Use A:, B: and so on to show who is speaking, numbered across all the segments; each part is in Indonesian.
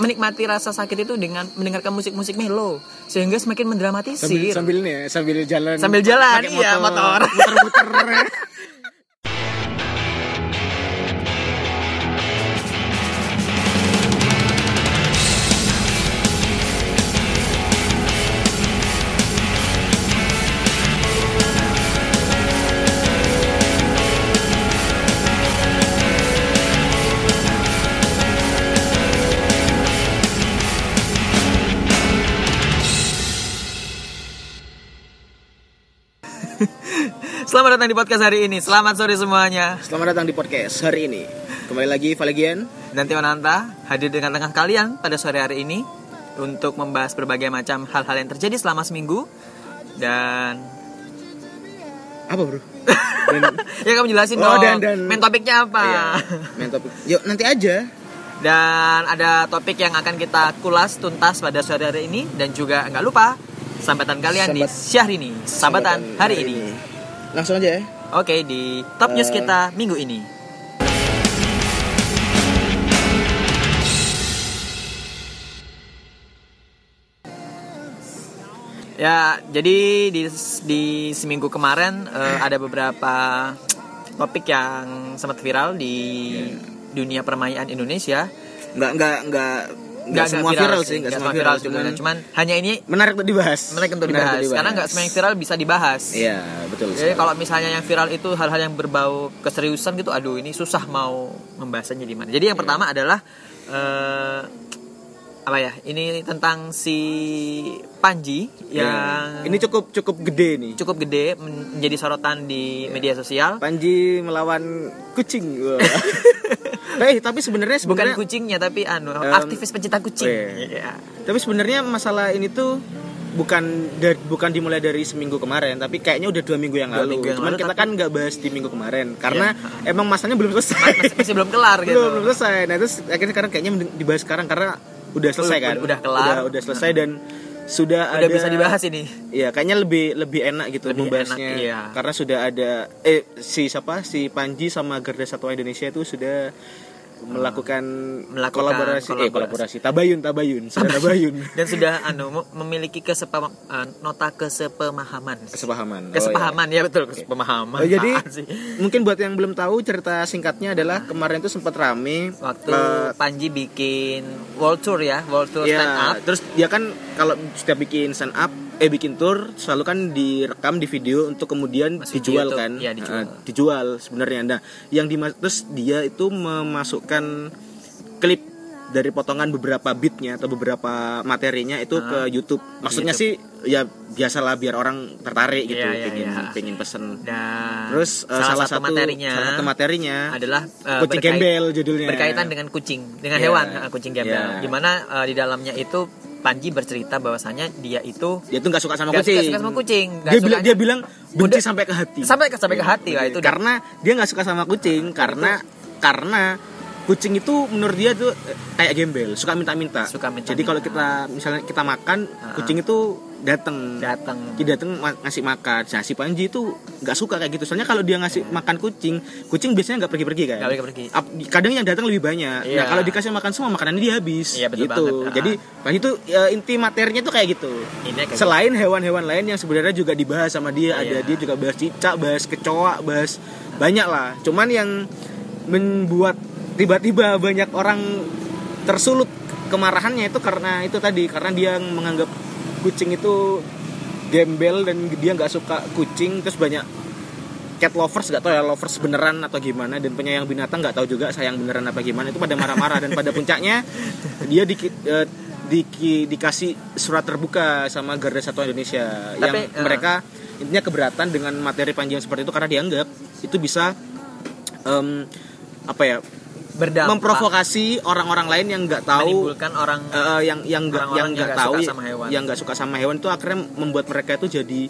A: menikmati rasa sakit itu dengan mendengarkan musik-musik melo sehingga semakin
B: sambil
A: mendramatisir
B: sambil nih ya, sambil jalan
A: Sambil jalan, iya, motor.
B: muter-muter
A: Selamat datang di podcast hari ini. Selamat sore semuanya.
B: Selamat datang di podcast hari ini. Kembali lagi Valegian.
A: Dan Tio Nanta hadir dengan tengah kalian pada sore hari ini untuk membahas berbagai macam hal-hal yang terjadi selama seminggu dan
B: Apa bro? Dan,
A: ya kamu jelasin
B: Oh,
A: dong
B: dan- dan-
A: main topiknya apa
B: iya, main topik. Yuk nanti aja.
A: dan ada topik yang akan kita kulas tuntas pada sore hari ini dan juga nggak lupa sambatan kalian di
B: Sambat-
A: Syahrini sambatan hari, ini.
B: Langsung aja ya.
A: oke di top news
B: Eh.
A: kita minggu ini Ya, jadi di di seminggu kemarin eh, ada beberapa topik yang sempat viral di dunia permainan Indonesia.
B: Nggak nggak nggak nggak semua viral, sih, nggak semua viral,
A: juga,
B: cuman
A: cuman hanya ini
B: menarik untuk dibahas.
A: menarik untuk
B: Menarik
A: dibahas karena nggak semua yang viral bisa dibahas.
B: Iya betul.
A: Jadi kalau misalnya yang viral itu hal-hal yang berbau keseriusan gitu, aduh ini susah mau membahasnya di mana. Jadi yang
B: Iya.
A: pertama adalah eh, apa ya? Ini tentang si Panji
B: Iya.
A: yang
B: ini cukup cukup gede nih.
A: cukup gede men- menjadi sorotan di media sosial.
B: Panji melawan kucing. Eh tapi sebenarnya
A: Bukan kucingnya tapi anu
B: Em,
A: aktivis pencinta kucing.
B: iya.
A: Iya.
B: tapi sebenarnya masalah ini tuh bukan dari, bukan dimulai dari seminggu kemarin tapi kayaknya udah dua minggu yang
A: Dua
B: lalu
A: minggu yang
B: cuman
A: lalu,
B: kita
A: tapi-
B: kan nggak bahas di minggu kemarin karena emang masanya belum selesai
A: Masih, masih belum kelar gitu.
B: belum belum selesai nah terus akhirnya sekarang kayaknya dibahas sekarang karena udah selesai
A: Udah-
B: kan
A: udah kelar.
B: udah, udah selesai dan sudah
A: Udah
B: ada
A: bisa dibahas ini.
B: Iya, kayaknya lebih lebih enak gitu
A: Lebih
B: membahasnya.
A: enak, iya.
B: Karena sudah ada eh si siapa si Panji sama Garda Satwa Indonesia itu sudah melakukan,
A: Melakukan
B: kolaborasi, eh
A: kolaborasi.
B: kolaborasi tabayun tabayun sudah tabayun
A: Dan sudah anu mem- memiliki kesepam eh, nota kesepemahaman.
B: kesepahaman Oh,
A: Kesepahaman ya betul kesepemahaman.
B: Oh, jadi
A: sih?
B: mungkin buat yang belum tahu cerita singkatnya adalah kemarin itu sempat rame
A: waktu
B: eh,
A: Panji bikin world tour ya, world tour
B: ya,
A: stand up.
B: terus dia kan kalau setiap bikin stand up eh bikin tour selalu kan direkam di video untuk kemudian
A: Masuk
B: dijual kan.
A: Iya, dijual.
B: Eh, dijual sebenarnya. Nah yang terus dia itu memasukkan klip dari potongan beberapa beatnya atau beberapa materinya itu ke YouTube maksudnya sih ya biasalah biar orang tertarik gitu
A: Iya, iya,
B: pengen
A: iya.
B: pengen pesen
A: Dan
B: terus eh,
A: salah, satu, materinya
B: salah satu materinya
A: adalah eh,
B: kucing
A: berkait-
B: gembel judulnya
A: berkaitan dengan kucing, dengan
B: Iya.
A: hewan eh, kucing gembel.
B: Iya.
A: Di mana eh, di dalamnya itu Panji bercerita bahwasanya dia itu
B: dia tuh nggak suka sama
A: nggak
B: kucing
A: suka, suka sama kucing. nggak
B: dia bilang dia bilang benci
A: Udah-
B: sampai ke hati
A: sampai ke sampai ke hati lah itu
B: karena dia nggak suka sama kucing karena karena kucing itu menurut dia tuh eh, kayak gembel suka minta-minta.
A: Suka minta-minta.
B: jadi kalau kita misalnya kita makan kucing itu datang
A: datang
B: dia datang ngasih makan. Nah si Panji itu nggak suka kayak gitu. Soalnya kalau dia ngasih makan kucing kucing biasanya nggak pergi-pergi kan?
A: Boleh pergi.
B: Ap- kadang yang datang lebih banyak.
A: Iya.
B: nah kalau dikasih makan semua makanannya dia habis.
A: Iya, betul
B: gitu.
A: banget.
B: Jadi Panji tuh ya, inti materinya tuh kayak gitu.
A: Ini kayak
B: selain hewan-hewan lain yang sebenarnya juga dibahas sama dia ada
A: Iya.
B: dia juga bahas cicak bahas kecoa bahas banyak lah. Cuman yang membuat tiba-tiba banyak orang tersulut kemarahannya itu karena itu tadi karena dia menganggap kucing itu gembel dan dia nggak suka kucing terus banyak cat lovers nggak tahu ya lovers beneran atau gimana dan penyayang binatang nggak tahu juga sayang beneran apa gimana itu pada marah-marah dan pada puncaknya dia di, eh, di- dikasih surat terbuka sama Garda Satwa Indonesia yang
A: Tapi, eh,
B: mereka intinya keberatan dengan materi panjang seperti itu karena dianggap itu bisa em, apa ya
A: berdampak
B: memprovokasi orang-orang lain yang nggak tahu
A: menimbulkan orang
B: eh, yang yang nggak yang nggak tahu
A: suka sama hewan.
B: yang nggak suka sama hewan itu akhirnya membuat mereka itu jadi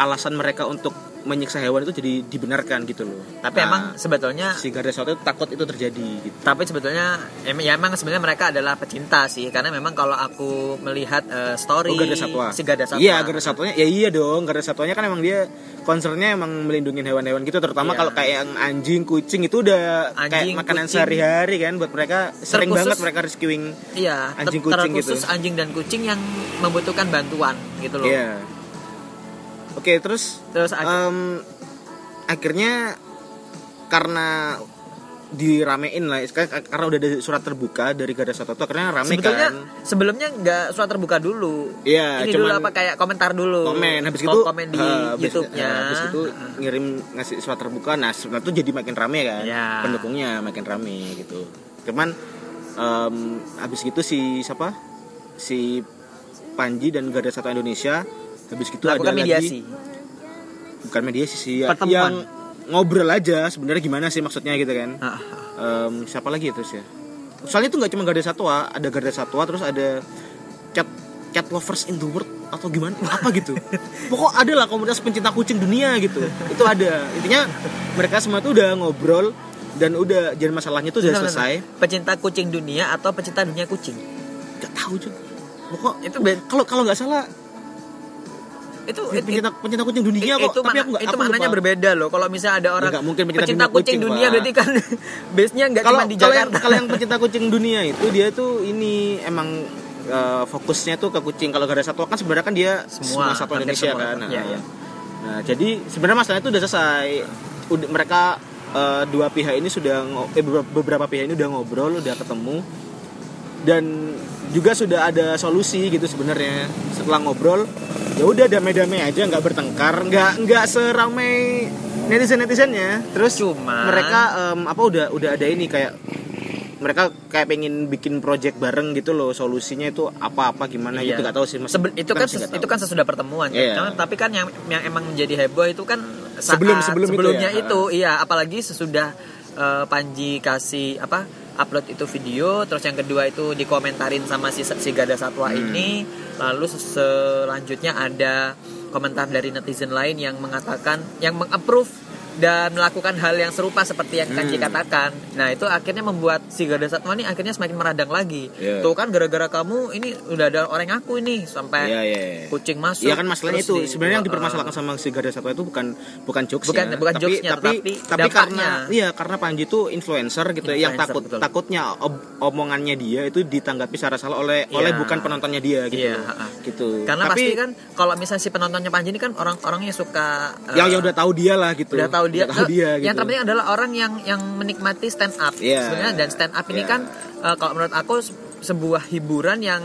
B: alasan mereka untuk menyiksa hewan itu jadi dibenarkan gitu loh
A: Tapi
B: Nah,
A: emang sebetulnya
B: si Garda Satwa itu takut itu terjadi gitu
A: tapi sebetulnya em- ya emang sebenarnya mereka adalah pecinta sih karena memang kalau aku melihat eh, story
B: Oh, Garda Satwa.
A: si Garda Satwa
B: Iya, Garda Satwanya. Ya iya dong, Garda Satwanya kan emang dia concernnya emang melindungi hewan-hewan gitu terutama
A: Iya.
B: kalau kayak yang anjing, kucing itu udah
A: Anjing,
B: kayak makanan sehari-hari kan buat mereka sering
A: Terkhusus-
B: banget mereka rescuing.
A: iya
B: anjing, kucing
A: terkhusus
B: gitu.
A: anjing dan kucing yang membutuhkan bantuan gitu loh
B: Iya. Oke, terus
A: terus ak-
B: em, akhirnya karena diramein lah karena udah ada surat terbuka dari Garda Satwa itu akhirnya rame
A: sebetulnya
B: kan.
A: sebelumnya nggak surat terbuka dulu.
B: Iya,
A: ini dulu
B: cuman
A: apa kayak komentar dulu.
B: Komen habis itu
A: komen di
B: habis,
A: YouTube-nya.
B: habis itu ngirim ngasih surat terbuka. Nah setelah itu jadi makin rame kan.
A: Ya.
B: pendukungnya makin rame gitu. Cuman em, habis gitu si siapa? Si Panji dan Garda Satwa Indonesia habis gitu
A: lakukan
B: ada
A: mediasi
B: lagi. bukan mediasi sih ya,
A: Pertemuan.
B: yang ngobrol aja sebenarnya gimana sih maksudnya gitu kan.
A: Ah,
B: Em, siapa lagi ya terus ya? Soalnya itu nggak cuma Garda Satwa ada Garda Satwa terus ada cat cat lovers in the world atau gimana? Apa gitu. Pokok ada lah komunitas pencinta kucing dunia gitu. Itu ada. Intinya mereka semua tuh udah ngobrol dan udah jadi masalahnya tuh udah selesai.
A: pecinta kucing dunia atau pecinta dunia kucing?
B: Nggak tahu juga pokok
A: itu
B: kalau kalau nggak salah
A: itu itu,
B: pencinta pencinta kucing dunia
A: itu,
B: kok tapi
A: mana-
B: aku nggak
A: itu
B: aku
A: maknanya
B: lupa.
A: berbeda loh kalau misalnya ada orang
B: nggak mungkin pencinta
A: pecinta
B: dunia
A: kucing,
B: kucing,
A: dunia
B: Pak.
A: berarti kan base nya nggak cuma di
B: kalau yang,
A: Jakarta
B: kalau yang pencinta kucing dunia itu dia tuh ini emang eh, fokusnya tuh ke kucing kalau Garda Satwa kan sebenarnya kan dia
A: Semua,
B: semua, satwa Indonesia
A: semua.
B: kan nah,
A: iya.
B: nah jadi sebenarnya masalahnya itu udah selesai udah, mereka eh, dua pihak ini sudah eh, beberapa- beberapa pihak ini udah ngobrol udah ketemu dan juga sudah ada solusi gitu sebenarnya setelah ngobrol ya udah damai-damai aja nggak bertengkar nggak nggak seramai netizen netizennya terus
A: Cuman-
B: mereka em, apa udah udah ada ini kayak mereka kayak pengen bikin project bareng gitu loh solusinya itu apa-apa gimana
A: Iya.
B: gitu nggak tahu sih mas
A: Sebe- itu kan ses- itu kan sesudah pertemuan ya.
B: Iya.
A: Cuman- tapi kan yang yang emang menjadi heboh itu kan saat
B: Sebelum- sebelum itu
A: sebelumnya
B: ya.
A: itu, iya apalagi sesudah eh, Panji kasih apa upload itu video terus yang kedua itu dikomentarin sama si si Gada Satwa
B: Hmm.
A: ini lalu se- selanjutnya ada komentar dari netizen lain yang mengatakan yang mengapprove dan melakukan hal yang serupa seperti yang Kanji
B: Hmm.
A: katakan. Nah, itu akhirnya membuat si Gada Satwa ini akhirnya semakin meradang lagi.
B: Iya.
A: Tuh kan gara-gara kamu ini udah ada orang ngaku ini sampai
B: Iya, iya, iya.
A: kucing masuk.
B: Iya kan masalahnya itu sebenarnya yang dipermasalahkan sama si Garda Satwa itu bukan bukan jokes
A: Bukan- bukan
B: tapi,
A: jokesnya,
B: tapi tapi
A: dampaknya.
B: karena iya karena Panji itu influencer gitu ya, yang
A: Influencer,
B: takut
A: betul.
B: takutnya ob- omongannya dia itu ditanggapi secara salah oleh
A: Iya.
B: oleh bukan penontonnya dia gitu
A: Iya, ha-ha.
B: gitu
A: Karena
B: tapi
A: pasti kan kalau misalnya si penontonnya Panji ini kan orang-orangnya suka uh,
B: yang yang udah tahu dia lah gitu
A: udah tahu dia,
B: tahu dia
A: yang
B: gitu.
A: terpenting adalah orang yang yang menikmati stand up
B: Iya.
A: sebenarnya dan stand up ini
B: Iya.
A: kan uh, kalau menurut aku se- sebuah hiburan yang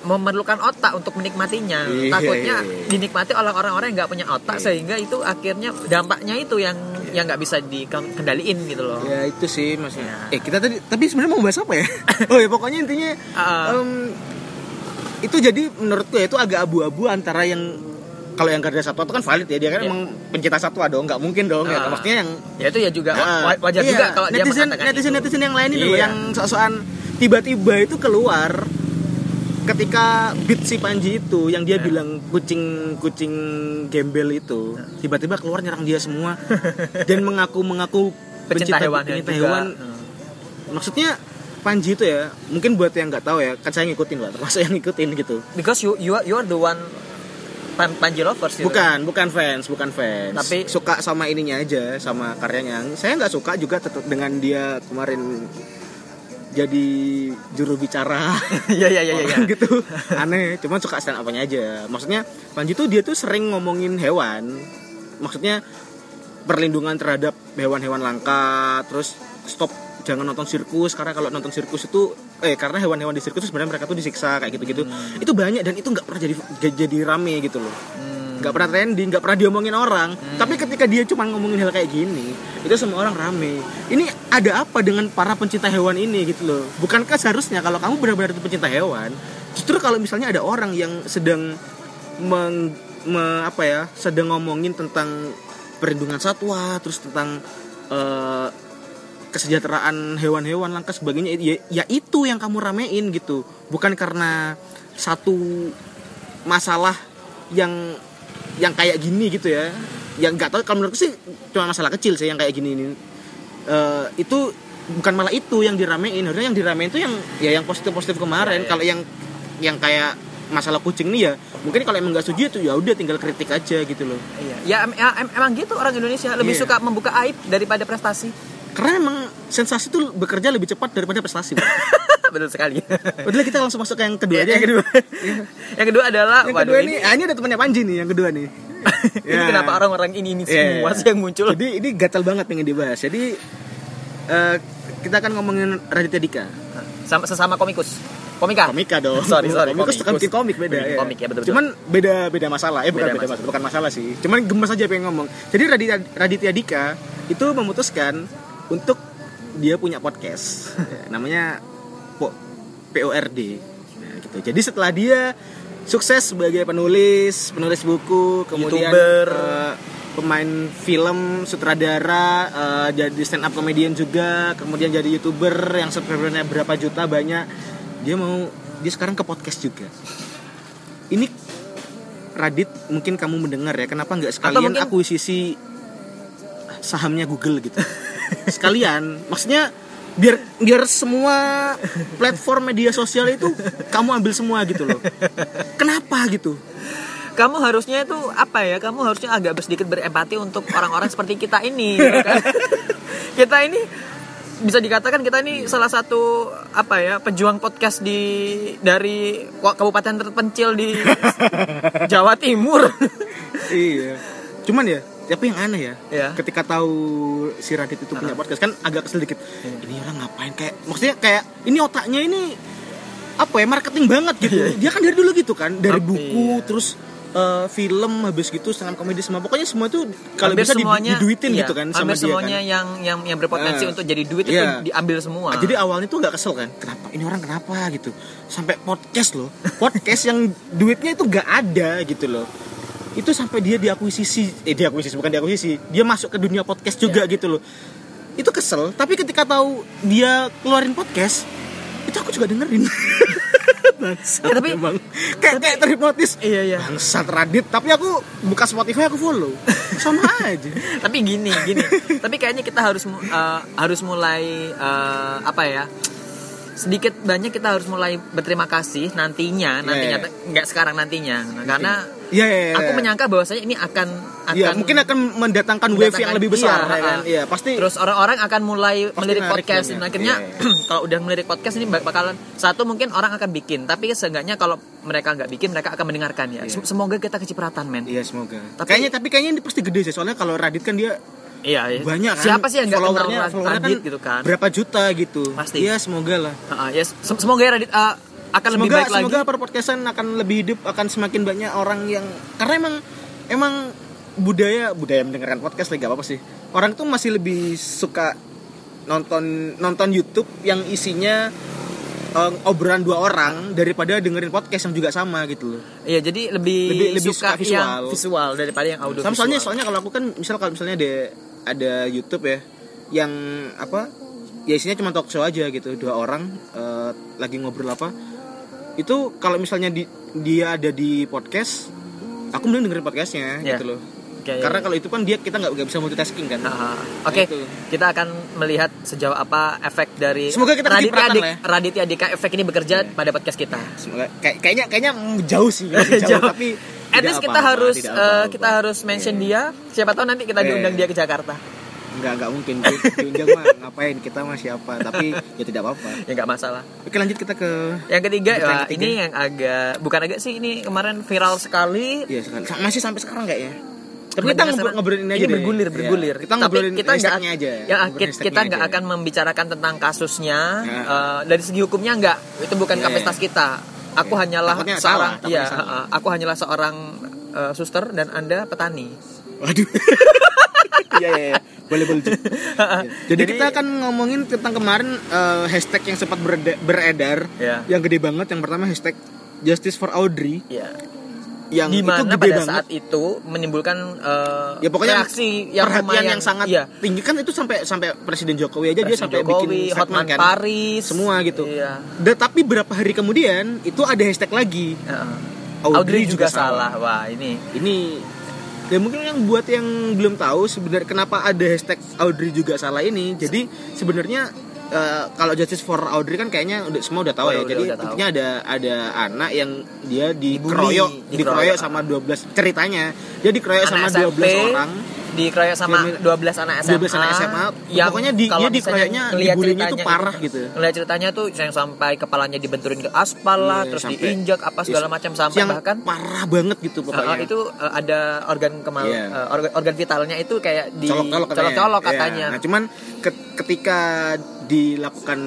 A: memerlukan otak untuk menikmatinya
B: Iya.
A: takutnya dinikmati oleh orang-orang yang nggak punya otak sehingga itu akhirnya dampaknya itu yang yang nggak bisa dikendaliin gitu loh
B: Ya itu sih maksudnya.
A: Ya.
B: Eh kita tadi tapi sebenarnya mau bahas apa ya? oh ya pokoknya intinya
A: Ah.
B: em, itu jadi menurutku ya itu agak abu-abu antara yang kalau yang Garda Satwa itu kan valid ya dia kan
A: Iya.
B: emang pencinta satwa dong nggak mungkin dong ya
A: Ah.
B: maksudnya yang
A: ya itu ya juga wa- wajar
B: iya,
A: juga kalau dia
B: netizen
A: mengatakan
B: netizen
A: itu.
B: netizen yang lain itu loh
A: Iya.
B: yang sok-sokan tiba-tiba itu keluar ketika beat si Panji itu yang dia
A: Ya.
B: bilang kucing kucing gembel itu tiba-tiba keluar nyerang dia semua dan mengaku mengaku
A: pecinta hewan
B: pencinta hewan
A: Hmm.
B: maksudnya Panji itu ya mungkin buat yang nggak tahu ya kan saya ngikutin lah termasuk yang ngikutin gitu
A: because you you are, you are the one pan, Panji lovers gitu.
B: bukan bukan fans bukan fans.
A: Tapi-
B: suka sama ininya aja sama karyanya. Saya nggak suka juga tetap dengan dia kemarin jadi juru bicara.
A: Iya iya iya iya.
B: gitu. Aneh cuman suka stand up-nya aja. Maksudnya Panji tuh dia tuh sering ngomongin hewan. Maksudnya perlindungan terhadap hewan-hewan langka terus stop jangan nonton sirkus karena kalau nonton sirkus itu eh karena hewan-hewan di sirkus itu sebenarnya mereka tuh disiksa kayak gitu-gitu. Itu banyak dan itu nggak pernah jadi jadi rame gitu loh.
A: Hmm.
B: nggak pernah trending nggak pernah diomongin orang. Tapi ketika dia cuma ngomongin hal kayak gini itu semua orang rame. Ini ada apa dengan para pencinta hewan ini gitu loh? Bukankah seharusnya kalau kamu benar-benar itu pencinta hewan justru kalau misalnya ada orang yang sedang meng, me- apa ya sedang ngomongin tentang perlindungan satwa terus tentang eh, kesejahteraan hewan-hewan langka sebagainya ya, ya itu yang kamu ramein gitu bukan karena satu masalah yang yang kayak gini gitu ya yang nggak tahu kalau menurutku sih cuma masalah kecil sih yang kayak gini ini Eh, itu bukan malah itu yang diramein harusnya yang diramein itu yang ya yang positif positif kemarin
A: Ya, ya.
B: kalau yang yang kayak masalah kucing nih ya mungkin kalau emang nggak setuju itu ya udah tinggal kritik aja gitu loh
A: Iya. Ya em- em- em- emang gitu orang Indonesia lebih
B: Iya.
A: suka membuka aib daripada prestasi.
B: Karena emang sensasi itu bekerja lebih cepat daripada prestasi.
A: Betul sekali.
B: Udah kita langsung masuk ke yang kedua aja
A: yang kedua. yang kedua adalah
B: yang kedua
A: ini,
B: ini ah, ini ada temannya Panji nih yang kedua nih
A: ini
B: Ya.
A: kenapa orang-orang ini ini
B: Iya.
A: semua sih yang muncul?
B: Jadi ini gatal banget pengen dibahas. Jadi eh, kita akan ngomongin Raditya Dika.
A: Sama sesama komikus. Komika.
B: Komika dong.
A: Sorry, sorry,
B: Komikus suka bikin komik beda
A: Bikin
B: ya.
A: komik, ya, betul-betul.
B: Cuman beda beda masalah. Eh bukan
A: Beda
B: beda,
A: masalah.
B: masalah, bukan masalah sih. Cuman gemes aja pengen ngomong. Jadi Raditya, Raditya Dika itu memutuskan untuk dia punya podcast. Namanya Po- PORD. Nah, gitu. Jadi setelah dia sukses sebagai penulis, penulis buku, kemudian
A: YouTuber.
B: eh, pemain film, sutradara, eh, jadi stand up comedian juga, kemudian jadi youtuber yang subscribernya berapa juta banyak. Dia mau dia sekarang ke podcast juga. Ini Radit mungkin kamu mendengar ya, kenapa nggak sekalian
A: mungkin-
B: akuisisi sahamnya Google gitu. sekalian, maksudnya biar biar semua platform media sosial itu kamu ambil semua gitu loh. Kenapa gitu?
A: Kamu harusnya itu apa ya? Kamu harusnya agak sedikit berempati untuk orang-orang seperti kita ini. gitu kan? kita ini bisa dikatakan kita ini salah satu apa ya pejuang podcast di dari kabupaten terpencil di Jawa Timur.
B: iya. Cuman ya, tapi yang aneh ya,
A: Ya.
B: ketika tahu si Radit itu punya podcast kan agak kesel dikit. Ini orang ngapain kayak maksudnya kayak ini otaknya ini apa ya marketing banget gitu. Dia kan dari dulu gitu kan, dari
A: Iya,
B: buku
A: iya.
B: terus eh, film habis gitu stand komedi semua. Pokoknya semua itu kalau bisa
A: semuanya
B: diduitin
A: iya,
B: gitu kan sama dia
A: semuanya
B: kan.
A: yang yang yang berpotensi
B: Ah.
A: untuk jadi duit itu
B: Iya.
A: diambil semua.
B: Ah, Jadi awalnya tuh gak kesel kan Kenapa ini orang kenapa gitu Sampai podcast loh Podcast yang duitnya itu gak ada gitu loh Itu sampai dia diakuisisi Eh diakuisisi bukan diakuisisi Dia masuk ke dunia podcast juga
A: Iya.
B: gitu loh Itu kesel Tapi ketika tahu dia keluarin podcast Itu aku juga dengerin Bangsat
A: Ya, tapi-
B: emang. Kayak, kayak terhipnotis
A: Iya iya.
B: Bangsat Radit Tapi aku buka Spotify aku follow Sama aja
A: Tapi gini, gini. Tapi kayaknya kita harus eh, harus mulai eh, apa ya? Sedikit banyak kita harus mulai berterima kasih nantinya, nantinya
B: iya.
A: nggak sekarang nantinya. Nah, karena
B: Iya iya iya.
A: aku menyangka bahwasanya ini akan akan
B: Iya, mungkin akan mendatangkan wave yang
A: mendatangkan-
B: lebih besar
A: iya,
B: ya kan.
A: ah.
B: Iya, pasti
A: Terus orang-orang akan mulai melirik podcast dan akhirnya
B: Iya,
A: kalau udah melirik podcast ini bak- bakalan satu mungkin orang akan bikin, tapi seenggaknya kalau mereka nggak bikin mereka akan mendengarkan ya. Sem- Semoga kita kecipratan men.
B: Iya semoga.
A: Tapi-
B: kayaknya tapi kayaknya ini pasti gede sih soalnya kalau Radit kan dia
A: Iya, iya.
B: banyak kan.
A: Siapa sih yang kenal
B: followernya,
A: Radit
B: followernya
A: gitu kan?
B: Berapa juta gitu.
A: Pasti.
B: Iya semoga lah.
A: Ah, ya, sem- semoga ya Radit ah, akan lebih
B: Semoga
A: baik lagi.
B: semoga perpodcastan akan lebih hidup akan semakin banyak orang yang karena emang emang budaya budaya mendengarkan podcast lagi gak apa-apa sih. Orang tuh masih lebih suka nonton nonton YouTube yang isinya eh, obrolan dua orang daripada dengerin podcast yang juga sama gitu loh.
A: Iya, jadi lebih,
B: Lebih- lebih
A: suka,
B: suka visual.
A: yang visual daripada yang audio
B: Sama soalnya soalnya kalau aku kan misal kalau misalnya ada ada YouTube ya yang apa ya isinya cuma talk show aja gitu dua orang eh, lagi ngobrol apa itu kalau misalnya di, dia ada di podcast aku mending dengerin podcastnya
A: Iya.
B: gitu loh
A: Oke,
B: karena kalau itu kan dia kita nggak bisa multitasking kan
A: Ah, Oke,
B: Itu.
A: kita akan melihat sejauh apa efek dari
B: Semoga kita
A: Raditya
B: kecipratan
A: Dik-
B: lah ya.
A: Raditya Dika efek ini bekerja pada podcast kita.
B: semoga kayak kayaknya kayaknya jauh sih jauh,
A: Jauh.
B: tapi
A: At least kita harus
B: tidak
A: eh,
B: apa-apa.
A: kita harus mention dia. Siapa tahu nanti kita
B: Iya.
A: diundang dia ke Jakarta.
B: nggak nggak mungkin Di- diundang mah ngapain kita mah siapa tapi ya tidak apa-apa
A: Ya nggak masalah.
B: oke lanjut kita ke
A: Yang ketiga,
B: yang ketiga.
A: ini yang agak bukan agak sih ini kemarin viral sekali.
B: Iya sekarang masih sampai sekarang nggak ya? Tapi kita ngobrol, ngobrolin ini aja
A: ini
B: deh.
A: bergulir
B: Iya.
A: bergulir.
B: Kita
A: Tapi
B: ngobrolin
A: kita nggak
B: aja.
A: Ya,
B: Ngobrolin
A: kita, kita nggak akan membicarakan tentang kasusnya.
B: Ya.
A: Eh, dari segi hukumnya nggak, itu bukan
B: Iya,
A: kapasitas
B: iya.
A: kita. Aku
B: Iya.
A: hanyalah
B: Takutnya
A: seorang,
B: salah,
A: iya,
B: salah.
A: aku hanyalah seorang eh, suster dan anda petani.
B: Waduh. Iya iya. iya. Boleh boleh. Jadi,
A: Jadi-
B: kita akan ngomongin tentang kemarin eh, hashtag yang sempat bereda- beredar,
A: Ya.
B: yang gede banget. Yang pertama hashtag Justice for Audrey,
A: Ya.
B: Yang
A: Di
B: itu
A: mana
B: gede
A: pada
B: banget.
A: saat itu menimbulkan eh,
B: ya pokoknya
A: reaksi yang
B: perhatian
A: lumayan
B: yang sangat
A: iya.
B: tinggi kan itu sampai sampai Presiden Jokowi aja dia
A: Presiden
B: sampai
A: Jokowi,
B: bikin
A: Hotman
B: kan.
A: Paris,
B: Semua gitu.
A: Iya.
B: Dan tapi berapa hari kemudian itu ada hashtag lagi.
A: Heeh.
B: Audrey
A: Audrey juga,
B: juga
A: salah. Wah, ini
B: Ini Dan mungkin yang buat yang belum tahu sebenarnya kenapa ada hashtag Audrey juga salah ini. Jadi sebenarnya eh, kalau Justice for Audrey kan kayaknya udah semua udah tahu
A: Oh,
B: ya.
A: udah-
B: Jadi
A: udah tahu.
B: intinya ada ada anak yang dia dikeroyok,
A: dikeroyok.
B: sama 12 ceritanya. Dia dikeroyok sama
A: Anak
B: 12
A: SMP,
B: orang.
A: Dikeroyok sama
B: Dia-
A: 12 anak SMA
B: 12 anak SMA.
A: yang
B: Pokoknya di,
A: kalau
B: dia dikeroyoknya dibulinya
A: ceritanya
B: parah
A: itu-
B: gitu.
A: ngelihat ceritanya tuh yang sampai kepalanya dibenturin ke aspal lah
B: Iya,
A: terus
B: sampai-
A: diinjak apa segala
B: Yes.
A: macam sampai
B: yang
A: bahkan
B: parah banget gitu
A: uh,
B: pokoknya.
A: itu uh, ada organ kemal
B: Iya.
A: uh, organ, organ vitalnya itu kayak di
B: colok-colok katanya.
A: colok-colok
B: Iya.
A: katanya.
B: Nah, cuman ke- ketika dilakukan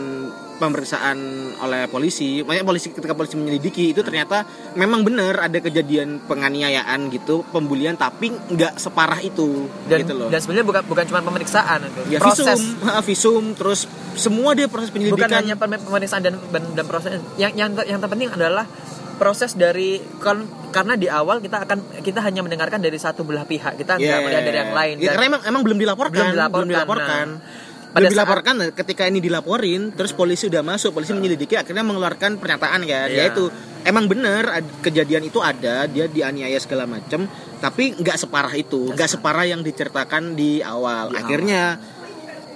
B: pemeriksaan oleh polisi, makanya polisi ketika polisi menyelidiki itu ternyata memang benar ada kejadian penganiayaan gitu, pembulian tapi nggak separah itu
A: dan
B: gitu loh.
A: dan sebenarnya bukan bukan cuma pemeriksaan itu
B: ya
A: proses
B: visum, ha, visum, terus semua dia proses
A: bukan
B: penyelidikan.
A: hanya pem- pemeriksaan dan, dan dan proses yang yang yang terpenting adalah proses dari kan karena di awal kita akan kita hanya mendengarkan dari satu belah pihak kita nggak
B: Yeah.
A: melihat dari yang lain
B: Ya, karena emang, emang belum dilaporkan,
A: Belum dilaporkan,
B: dilaporkan.
A: nah. Pada saat-
B: dilaporkan nah, ketika ini dilaporin, terus polisi udah masuk, polisi menyelidiki akhirnya mengeluarkan pernyataan kan,
A: Iya.
B: yaitu emang bener ad- kejadian itu ada, dia dianiaya segala macem, tapi nggak separah itu, nggak separah. yang diceritakan di awal.
A: Di
B: akhirnya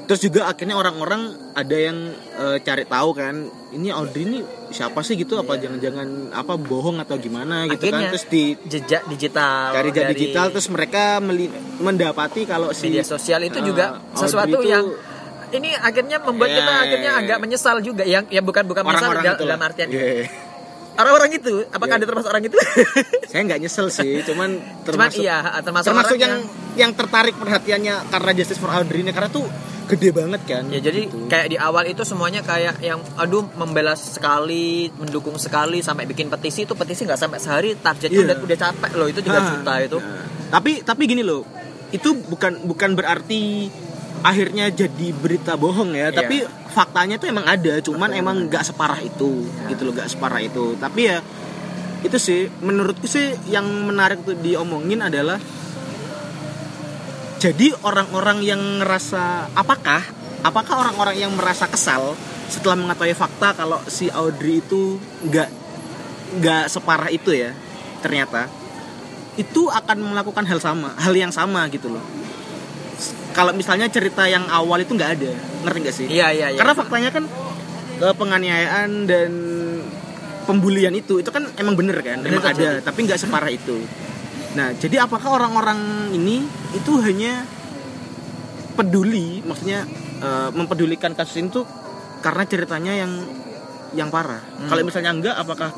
B: terus juga akhirnya orang-orang ada yang eh, cari tahu kan, ini Audrey ini siapa sih? gitu, apa jangan-jangan apa bohong atau gimana gitu
A: Akhirnya,
B: kan, terus di
A: jejak digital
B: cari jejak digital terus mereka mendapati kalau si
A: media sosial itu
B: uh,
A: juga
B: Audrey
A: sesuatu
B: itu
A: yang ini akhirnya membuat
B: Ya,
A: kita akhirnya
B: ya, ya.
A: agak menyesal juga yang ya bukan bukan menyesal
B: orang-orang
A: dalam,
B: itu
A: dalam artian
B: Iya.
A: orang-orang itu apakah
B: Iya.
A: ada termasuk orang itu
B: saya nggak nyesel sih cuman
A: cuman
B: termasuk
A: iya termasuk,
B: termasuk
A: orang
B: yang yang tertarik perhatiannya karena Justice for Audrey ini karena tuh gede banget kan
A: Ya jadi
B: Gitu.
A: kayak di awal itu semuanya kayak yang aduh membela sekali, mendukung sekali sampai bikin petisi itu petisi nggak sampai sehari targetnya
B: Iya.
A: udah udah capek loh itu juga
B: Nah,
A: juta itu.
B: nah. tapi tapi gini loh itu bukan bukan berarti akhirnya jadi berita bohong ya
A: Iya.
B: tapi faktanya tuh emang ada cuman
A: Faktanya
B: emang nggak separah itu
A: Ya.
B: gitu loh nggak separah itu tapi ya itu sih menurutku sih yang menarik tuh diomongin adalah jadi orang-orang yang ngerasa apakah apakah orang-orang yang merasa kesal setelah mengetahui fakta kalau si Audrey itu nggak nggak separah itu ya ternyata itu akan melakukan hal sama hal yang sama gitu loh kalau misalnya cerita yang awal itu nggak ada ngerti nggak sih?
A: Iya iya iya.
B: karena faktanya kan eh, penganiayaan dan pembulian itu itu kan emang bener kan?
A: Bener
B: emang ada tapi nggak separah itu. Nah jadi apakah orang-orang ini itu hanya peduli maksudnya eh, mempedulikan kasus ini tuh karena ceritanya yang yang parah?
A: Hmm.
B: kalau misalnya enggak apakah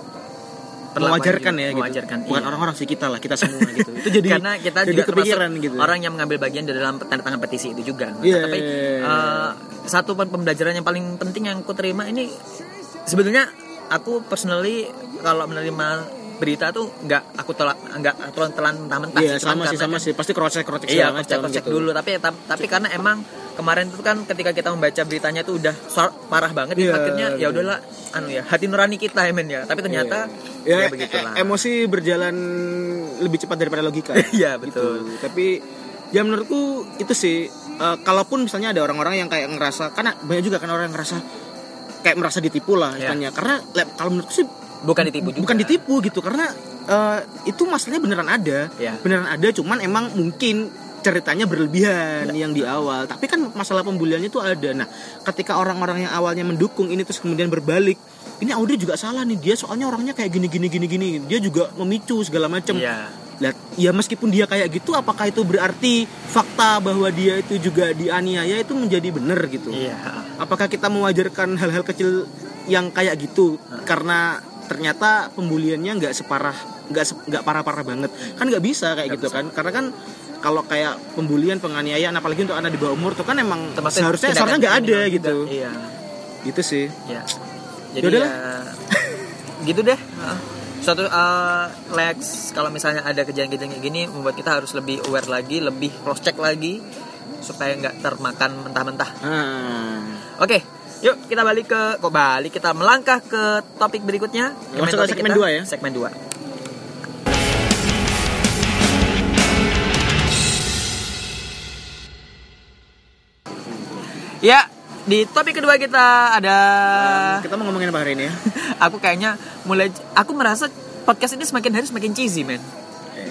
B: mewajarkan
A: juga,
B: ya gitu
A: mewajarkan,
B: bukan
A: iya.
B: orang-orang sih kita lah kita semua gitu itu jadi
A: karena kita
B: jadi
A: juga
B: kepikiran gitu
A: orang yang mengambil bagian di dalam tanda tangan petisi itu juga.
B: Iya,
A: Tapi
B: iya, iya.
A: eh, satu pem- pembelajaran yang paling penting yang aku terima ini sebetulnya aku personally kalau menerima berita tuh nggak aku telan nggak telan telan mentah-mentah
B: Iya
A: cuman
B: sama sih sama sih pasti cross check cross check
A: Iya,
B: gitu.
A: dulu. Tapi ta- tapi karena emang kemarin itu kan ketika kita membaca beritanya tuh udah parah banget,
B: Iya,
A: akhirnya ya
B: iya.
A: udahlah, anu ya hati nurani kita ya men ya. Tapi ternyata
B: ya,
A: ya,
B: e-
A: begitulah.
B: e- emosi berjalan lebih cepat daripada logika
A: Iya betul.
B: gitu. tapi ya menurutku itu sih eh, kalaupun misalnya ada orang-orang yang kayak ngerasa karena banyak juga kan orang yang ngerasa kayak merasa ditipu lah
A: Iya.
B: istilahnya karena kalau menurutku sih
A: Bukan ditipu juga.
B: bukan ditipu gitu karena eh, itu masalahnya beneran ada
A: Iya.
B: beneran ada cuman emang mungkin ceritanya berlebihan yang di awal. Tapi kan masalah pembuliannya itu ada. Nah ketika orang-orang yang awalnya mendukung ini terus kemudian berbalik ini Audrey juga salah nih. Dia soalnya orangnya kayak gini gini gini gini. Dia juga memicu segala macam.
A: Iya.
B: Lah, ya meskipun dia kayak gitu apakah itu berarti fakta bahwa dia itu juga dianiaya itu menjadi benar gitu?
A: Iya.
B: apakah kita mewajarkan hal-hal kecil yang kayak gitu? Karena ternyata pembuliannya nggak separah nggak nggak parah-parah banget. Kan nggak bisa kayak
A: Nggak
B: gitu
A: bisa.
B: kan? Karena kan kalau kayak pembulian penganiayaan apalagi untuk anak di bawah umur tuh kan emang
A: Termasuk
B: seharusnya seharusnya nggak ada gitu.
A: Iya.
B: gitu sih
A: Iya. Jadi
B: Yaudah
A: ya gitu deh. Suatu eh, Lex kalau misalnya ada kejadian-kejadian kayak gini membuat kita harus lebih aware lagi, lebih cross check lagi supaya nggak termakan mentah-mentah.
B: ah.
A: Oke, yuk kita balik ke kok balik kita melangkah ke topik berikutnya.
B: Ya, masuk ke segmen
A: kita,
B: dua ya?
A: Segmen 2. Ya, di topik kedua kita ada
B: kita mau ngomongin apa hari ini ya
A: aku kayaknya mulai aku merasa podcast ini semakin hari semakin cheesy, men.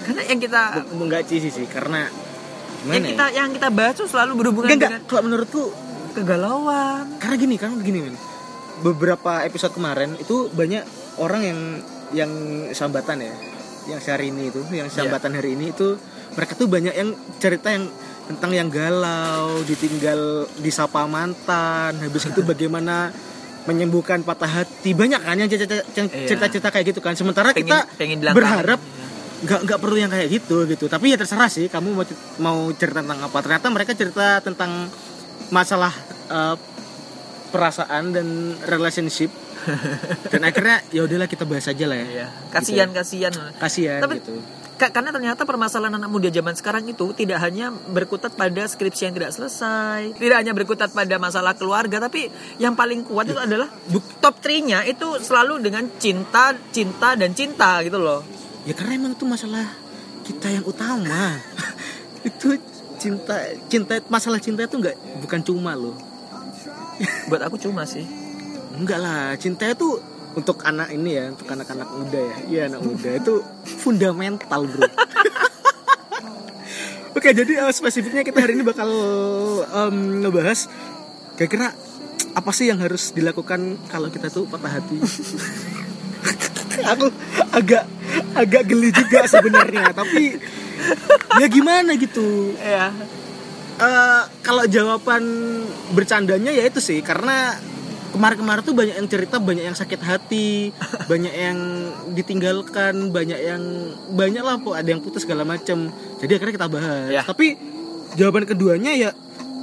A: karena yang kita
B: Bu- nggak cheesy sih karena
A: yang
B: gimana
A: kita
B: ya?
A: yang kita bahas tuh selalu berhubungan
B: Enggak,
A: dengan
B: enggak. Kalau menurutku
A: kegalauan
B: karena gini karena gini men beberapa episode kemarin itu banyak orang yang yang sambatan ya yang hari ini itu yang sambatan hari ini itu mereka tuh banyak yang cerita yang tentang yang galau ditinggal disapa mantan. Habis itu bagaimana menyembuhkan patah hati. Banyak kan yang cerita-
A: Iya.
B: cerita-cerita kayak gitu kan. Sementara
A: pengen
B: kita
A: pengen
B: berharap
A: kangen.
B: nggak nggak perlu yang kayak gitu gitu. Tapi ya terserah sih kamu mau mau cerita tentang apa. Ternyata mereka cerita tentang masalah eh, perasaan dan relationship. Dan akhirnya ya udahlah kita bahas aja lah ya.
A: Iya. kasihan kasihan.
B: Kasihan
A: Tapi-
B: gitu
A: karena ternyata permasalahan anak muda zaman sekarang itu tidak hanya berkutat pada skripsi yang tidak selesai, tidak hanya berkutat pada masalah keluarga, tapi yang paling kuat itu adalah top 3-nya itu selalu dengan cinta, cinta dan cinta gitu loh.
B: ya karena emang itu masalah kita yang utama itu cinta cinta masalah cinta itu nggak bukan cuma loh
A: Buat aku cuma sih.
B: enggak lah cinta itu untuk anak ini ya untuk anak-anak muda ya iya anak muda itu fundamental bro Oke, jadi eh, spesifiknya kita hari ini bakal em, ngebahas kira-kira apa sih yang harus dilakukan kalau kita tuh patah hati. Aku agak agak geli juga sebenarnya, tapi ya gimana gitu.
A: Iya.
B: Eh, kalau jawaban bercandanya ya itu sih karena kemarin-kemarin tuh banyak yang cerita banyak yang sakit hati banyak yang ditinggalkan banyak yang banyak lah po ada yang putus segala macam jadi akhirnya kita bahas
A: Ya.
B: tapi jawaban keduanya ya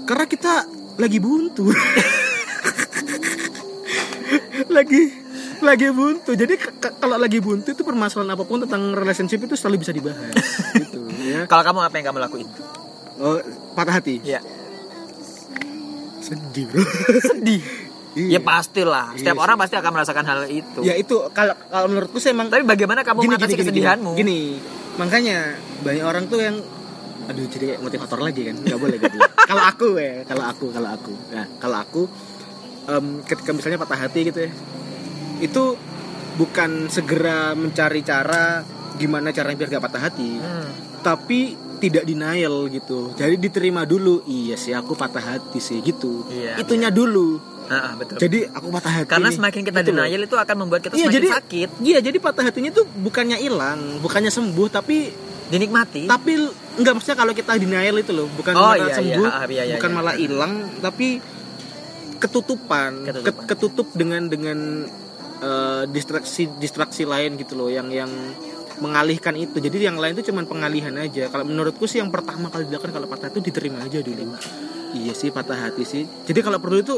B: karena kita lagi buntu lagi lagi buntu jadi kalau lagi buntu itu permasalahan apa pun tentang relationship itu selalu bisa dibahas gitu ya
A: Kalau kamu apa yang kamu lakuin?
B: oh, patah hati
A: Iya.
B: sedih bro
A: Sedih.
B: Iya.
A: Ya pastilah. Setiap
B: Iya
A: orang pasti akan merasakan hal itu.
B: ya itu. Kalau kalau menurutku sih emang
A: Tapi bagaimana kamu mengatasi kesedihanmu?
B: Gini, makanya banyak orang tuh yang aduh jadi kayak motivator lagi kan? Nggak boleh gitu. Kalau aku ya. Kalau aku kalau aku. Nah kalau aku em, ketika misalnya patah hati gitu ya itu bukan segera mencari cara gimana caranya biar gak patah hati
A: Hmm.
B: tapi tidak denial gitu. Jadi diterima dulu. Iya sih aku patah hati sih gitu.
A: Iya,
B: itunya dulu
A: Betul.
B: jadi aku patah hati
A: Karena
B: nih.
A: semakin kita
B: Gitu loh.
A: denial itu akan membuat kita
B: Iya
A: semakin
B: jadi
A: sakit,
B: Iya jadi patah hatinya tuh bukannya hilang, bukannya sembuh, tapi
A: dinikmati.
B: tapi enggak maksudnya kalau kita denial itu loh, bukan
A: Oh,
B: malah
A: iya,
B: sembuh,
A: iya, iya, iya,
B: bukan
A: iya.
B: malah hilang, tapi ketutupan,
A: Ketutupan.
B: Ket- ketutup dengan dengan eh, distraksi distraksi lain gitu loh, yang yang mengalihkan itu. Jadi yang lain itu cuman pengalihan aja. Kalau menurutku sih yang pertama kali dilakukan kalau patah itu diterima aja dulu. Iya sih patah hati sih. Jadi kalau perlu itu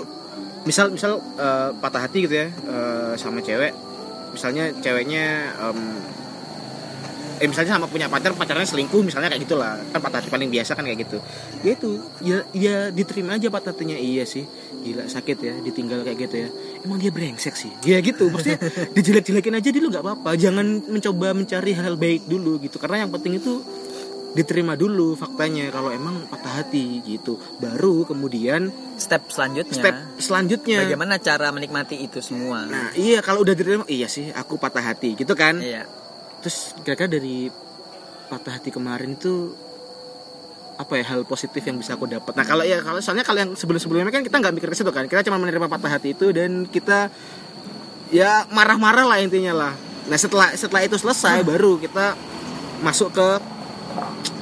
B: misal misal eh, patah hati gitu ya eh, sama cewek. Misalnya ceweknya em, eh misalnya sama punya pacar pacarnya selingkuh misalnya kayak gitulah. Kan patah hati paling biasa kan kayak gitu. Ya itu ya ya diterima aja patah hatinya. Iya sih gila sakit ya ditinggal kayak gitu ya. Emang dia brengsek sih? Ya gitu maksudnya dijelek-jelekin aja dulu nggak apa-apa. Jangan mencoba mencari hal baik dulu gitu. Karena yang penting itu diterima dulu faktanya kalau emang patah hati gitu. Baru kemudian
A: Step selanjutnya.
B: step selanjutnya.
A: Bagaimana cara menikmati itu semua?
B: nah iya kalau udah diterima iya sih aku patah hati gitu kan?
A: Iya.
B: terus kira-kira dari patah hati kemarin itu apa ya hal positif yang bisa aku dapat? Nah kalau ya kalau soalnya kalau yang sebelum sebelumnya kan kita nggak mikir ke situ kan? Kita cuma menerima patah hati itu dan kita ya marah-marah lah intinya lah. Nah setelah setelah itu selesai baru kita masuk ke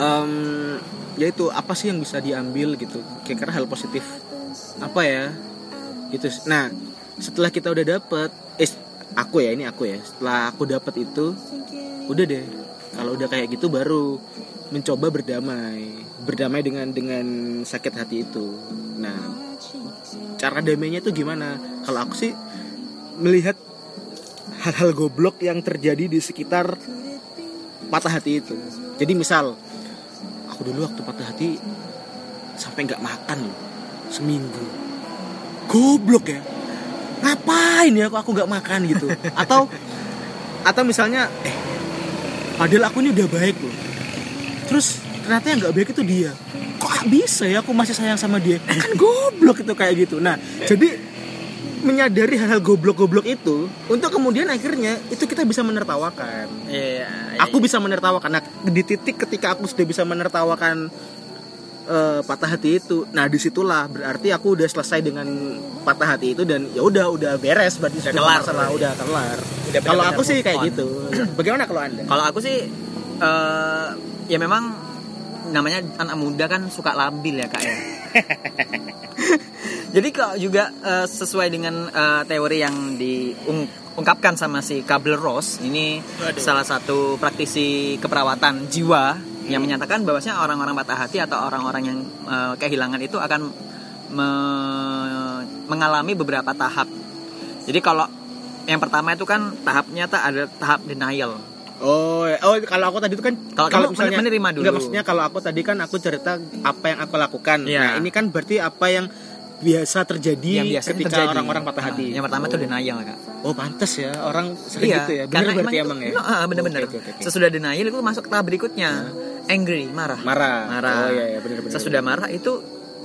B: em yaitu apa sih yang bisa diambil gitu? Kira-kira hal positif. Apa ya? Gitu nah setelah kita udah dapet eh aku ya ini aku ya. Setelah aku dapet itu udah deh. Kalau udah kayak gitu baru mencoba berdamai. Berdamai dengan dengan sakit hati itu. Nah cara damainya itu gimana? Kalau aku sih melihat hal-hal goblok yang terjadi di sekitar patah hati itu. Jadi misal aku dulu waktu patah hati sampai nggak makan loh seminggu. Goblok ya. Ngapain ya aku aku nggak makan gitu? Atau atau misalnya eh padahal aku ini udah baik loh. Terus ternyata yang nggak baik itu dia. Kok bisa ya aku masih sayang sama dia? Kan goblok itu kayak gitu. Nah jadi menyadari hal-hal goblok-goblok itu untuk kemudian akhirnya itu kita bisa menertawakan
A: Iya.
B: aku bisa menertawakan nah di titik ketika aku sudah bisa menertawakan eh, patah hati itu nah di situlah berarti aku udah selesai dengan patah hati itu dan ya udah udah beres berarti
A: Udah kelar.
B: masalah udah kelar
A: Udah
B: kalau aku sih kayak
A: on.
B: gitu bagaimana kalau anda
A: Kalau aku sih eh ya memang namanya anak muda kan suka labil ya kak ya. Jadi kalau juga eh, sesuai dengan eh, teori yang diungkapkan sama si Kabel Ross, ini
B: Waduh.
A: salah satu praktisi keperawatan jiwa yang menyatakan bahwasanya orang-orang patah hati atau orang-orang yang eh, kehilangan itu akan me- mengalami beberapa tahap. Jadi kalau yang pertama itu kan tahapnya tak ada tahap denial.
B: Oh, ya. oh kalau aku tadi itu kan
A: Kalau kamu men- menerima dulu.
B: Enggak, maksudnya kalau aku tadi kan aku cerita apa yang aku lakukan.
A: Iya.
B: Nah, ini kan berarti apa yang biasa terjadi
A: yang biasanya
B: ketika
A: terjadi.
B: orang-orang patah hati.
A: Nah, yang pertama itu
B: oh.
A: denial kak.
B: Oh, pantas ya orang sering gitu ya. Bener
A: karena
B: berarti
A: emang,
B: emang,
A: itu,
B: ya.
A: no, ah, bener-bener.
B: Oke, oke, oke.
A: Sesudah denial itu masuk tahap berikutnya, angry, marah.
B: Marah.
A: Marah.
B: Oh iya iya benar.
A: Sesudah marah itu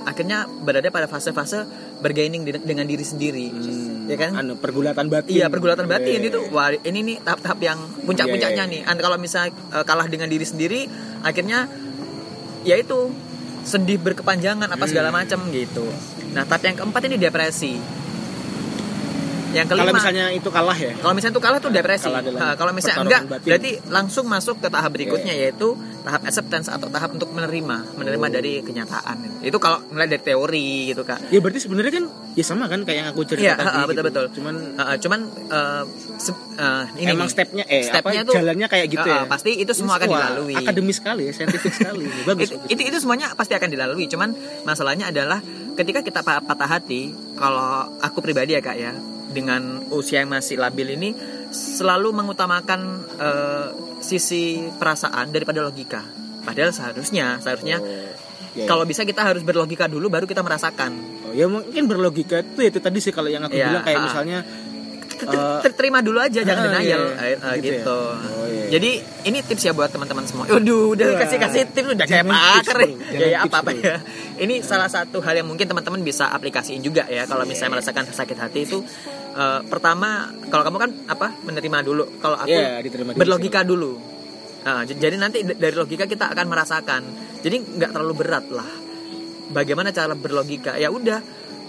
A: akhirnya berada pada fase-fase bergaining di- dengan diri sendiri,
B: Hmm,
A: ya kan?
B: Anu pergulatan batin.
A: Iya pergulatan batin
B: Iya,
A: itu
B: iya.
A: wah ini nih tahap-tahap yang puncak-puncaknya
B: Iya, iya,
A: nih. And kalau misalnya eh, kalah dengan diri sendiri, akhirnya ya itu sedih berkepanjangan apa segala
B: Hmm.
A: macam gitu. Nah tahap yang keempat ini depresi. Yang kelima
B: Kalau misalnya itu kalah ya.
A: kalau misalnya itu kalah tuh depresi. Nah, kalau misalnya enggak,
B: batin.
A: berarti langsung masuk ke tahap berikutnya
B: Iya,
A: yaitu tahap acceptance atau tahap untuk menerima, menerima
B: Oh.
A: dari kenyataan. Itu kalau mulai dari teori gitu kak.
B: Ya berarti sebenarnya kan ya sama kan kayak yang aku cerita
A: Iya,
B: tadi.
A: ha-ha,
B: gitu.
A: betul-betul.
B: Cuman
A: Uh, cuman uh, se- uh, ini
B: emang stepnya eh
A: stepnya
B: apa
A: tuh,
B: jalannya kayak gitu
A: uh,
B: ya.
A: pasti itu semua akan dilalui.
B: Akademis sekali ya, saintifik sekali. Bagus.
A: itu,
B: bagus.
A: itu itu semuanya pasti akan dilalui. Cuman masalahnya adalah ketika kita pa- patah hati, kalau aku pribadi ya kak ya, dengan usia yang masih labil ini selalu mengutamakan eh, sisi perasaan daripada logika. Padahal seharusnya, seharusnya
B: Oh, ya,
A: kalau bisa kita harus berlogika dulu baru kita merasakan.
B: Oh, ya mungkin berlogika itu ya itu tadi sih kalau yang aku
A: Iya,
B: bilang kayak
A: ah.
B: misalnya
A: Ter- ter- terima dulu aja jangan
B: ah,
A: denial
B: iya,
A: Eh, eh,
B: gitu ya?
A: gitu.
B: Oh, iya.
A: Jadi ini tips ya buat teman-teman semua. Waduh, udah
B: Wah.
A: kasih kasih tips udah kayak pakar. ya. Apa apa ya. Ini salah satu hal yang mungkin teman-teman bisa aplikasiin juga ya kalau misalnya merasakan sakit hati itu eh, pertama kalau kamu kan apa menerima dulu. Kalau aku
B: Iya, diterima dulu
A: berlogika dulu. Nah, jadi nanti dari logika kita akan merasakan. Jadi nggak terlalu berat lah. Bagaimana cara berlogika? Ya udah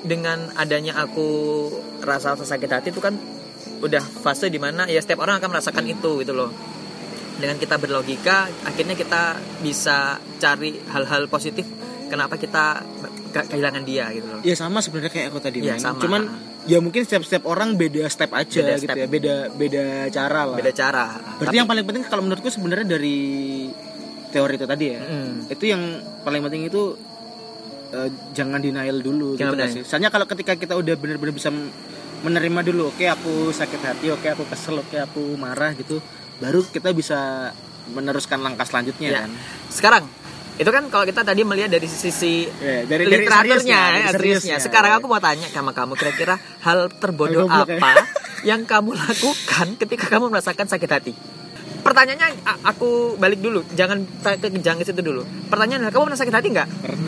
A: dengan adanya aku rasa rasa sakit hati itu kan udah fase di mana ya setiap orang akan merasakan itu gitu loh. Dengan kita berlogika, akhirnya kita bisa cari hal-hal positif. Kenapa kita ke- kehilangan dia gitu loh.
B: ya sama sebenarnya kayak aku tadi Men.
A: sama.
B: cuman ya mungkin setiap setiap orang beda step aja
A: Beda
B: gitu
A: step.
B: ya beda beda cara lah
A: Beda cara.
B: berarti
A: Tapi-
B: yang paling penting kalau menurutku sebenarnya dari teori itu tadi ya
A: Mm.
B: itu yang paling penting itu eh, jangan denial dulu
A: Jangan
B: gitu
A: denial.
B: sih soalnya kalau ketika kita udah benar-benar bisa menerima dulu oke aku sakit hati oke aku kesel oke aku marah gitu baru kita bisa meneruskan langkah selanjutnya
A: Ya.
B: kan
A: Sekarang itu kan kalau kita tadi melihat dari sisi
B: Ya, dari dari
A: literaturnya,
B: seriusnya,
A: ya,
B: dari
A: seriusnya.
B: seriusnya.
A: Sekarang aku mau tanya sama kamu, kira-kira hal terbodoh
B: ya.
A: apa yang kamu lakukan ketika kamu merasakan sakit hati? Pertanyaannya aku balik dulu, jangan ke jangan ke situ dulu. Pertanyaan kamu pernah sakit hati nggak?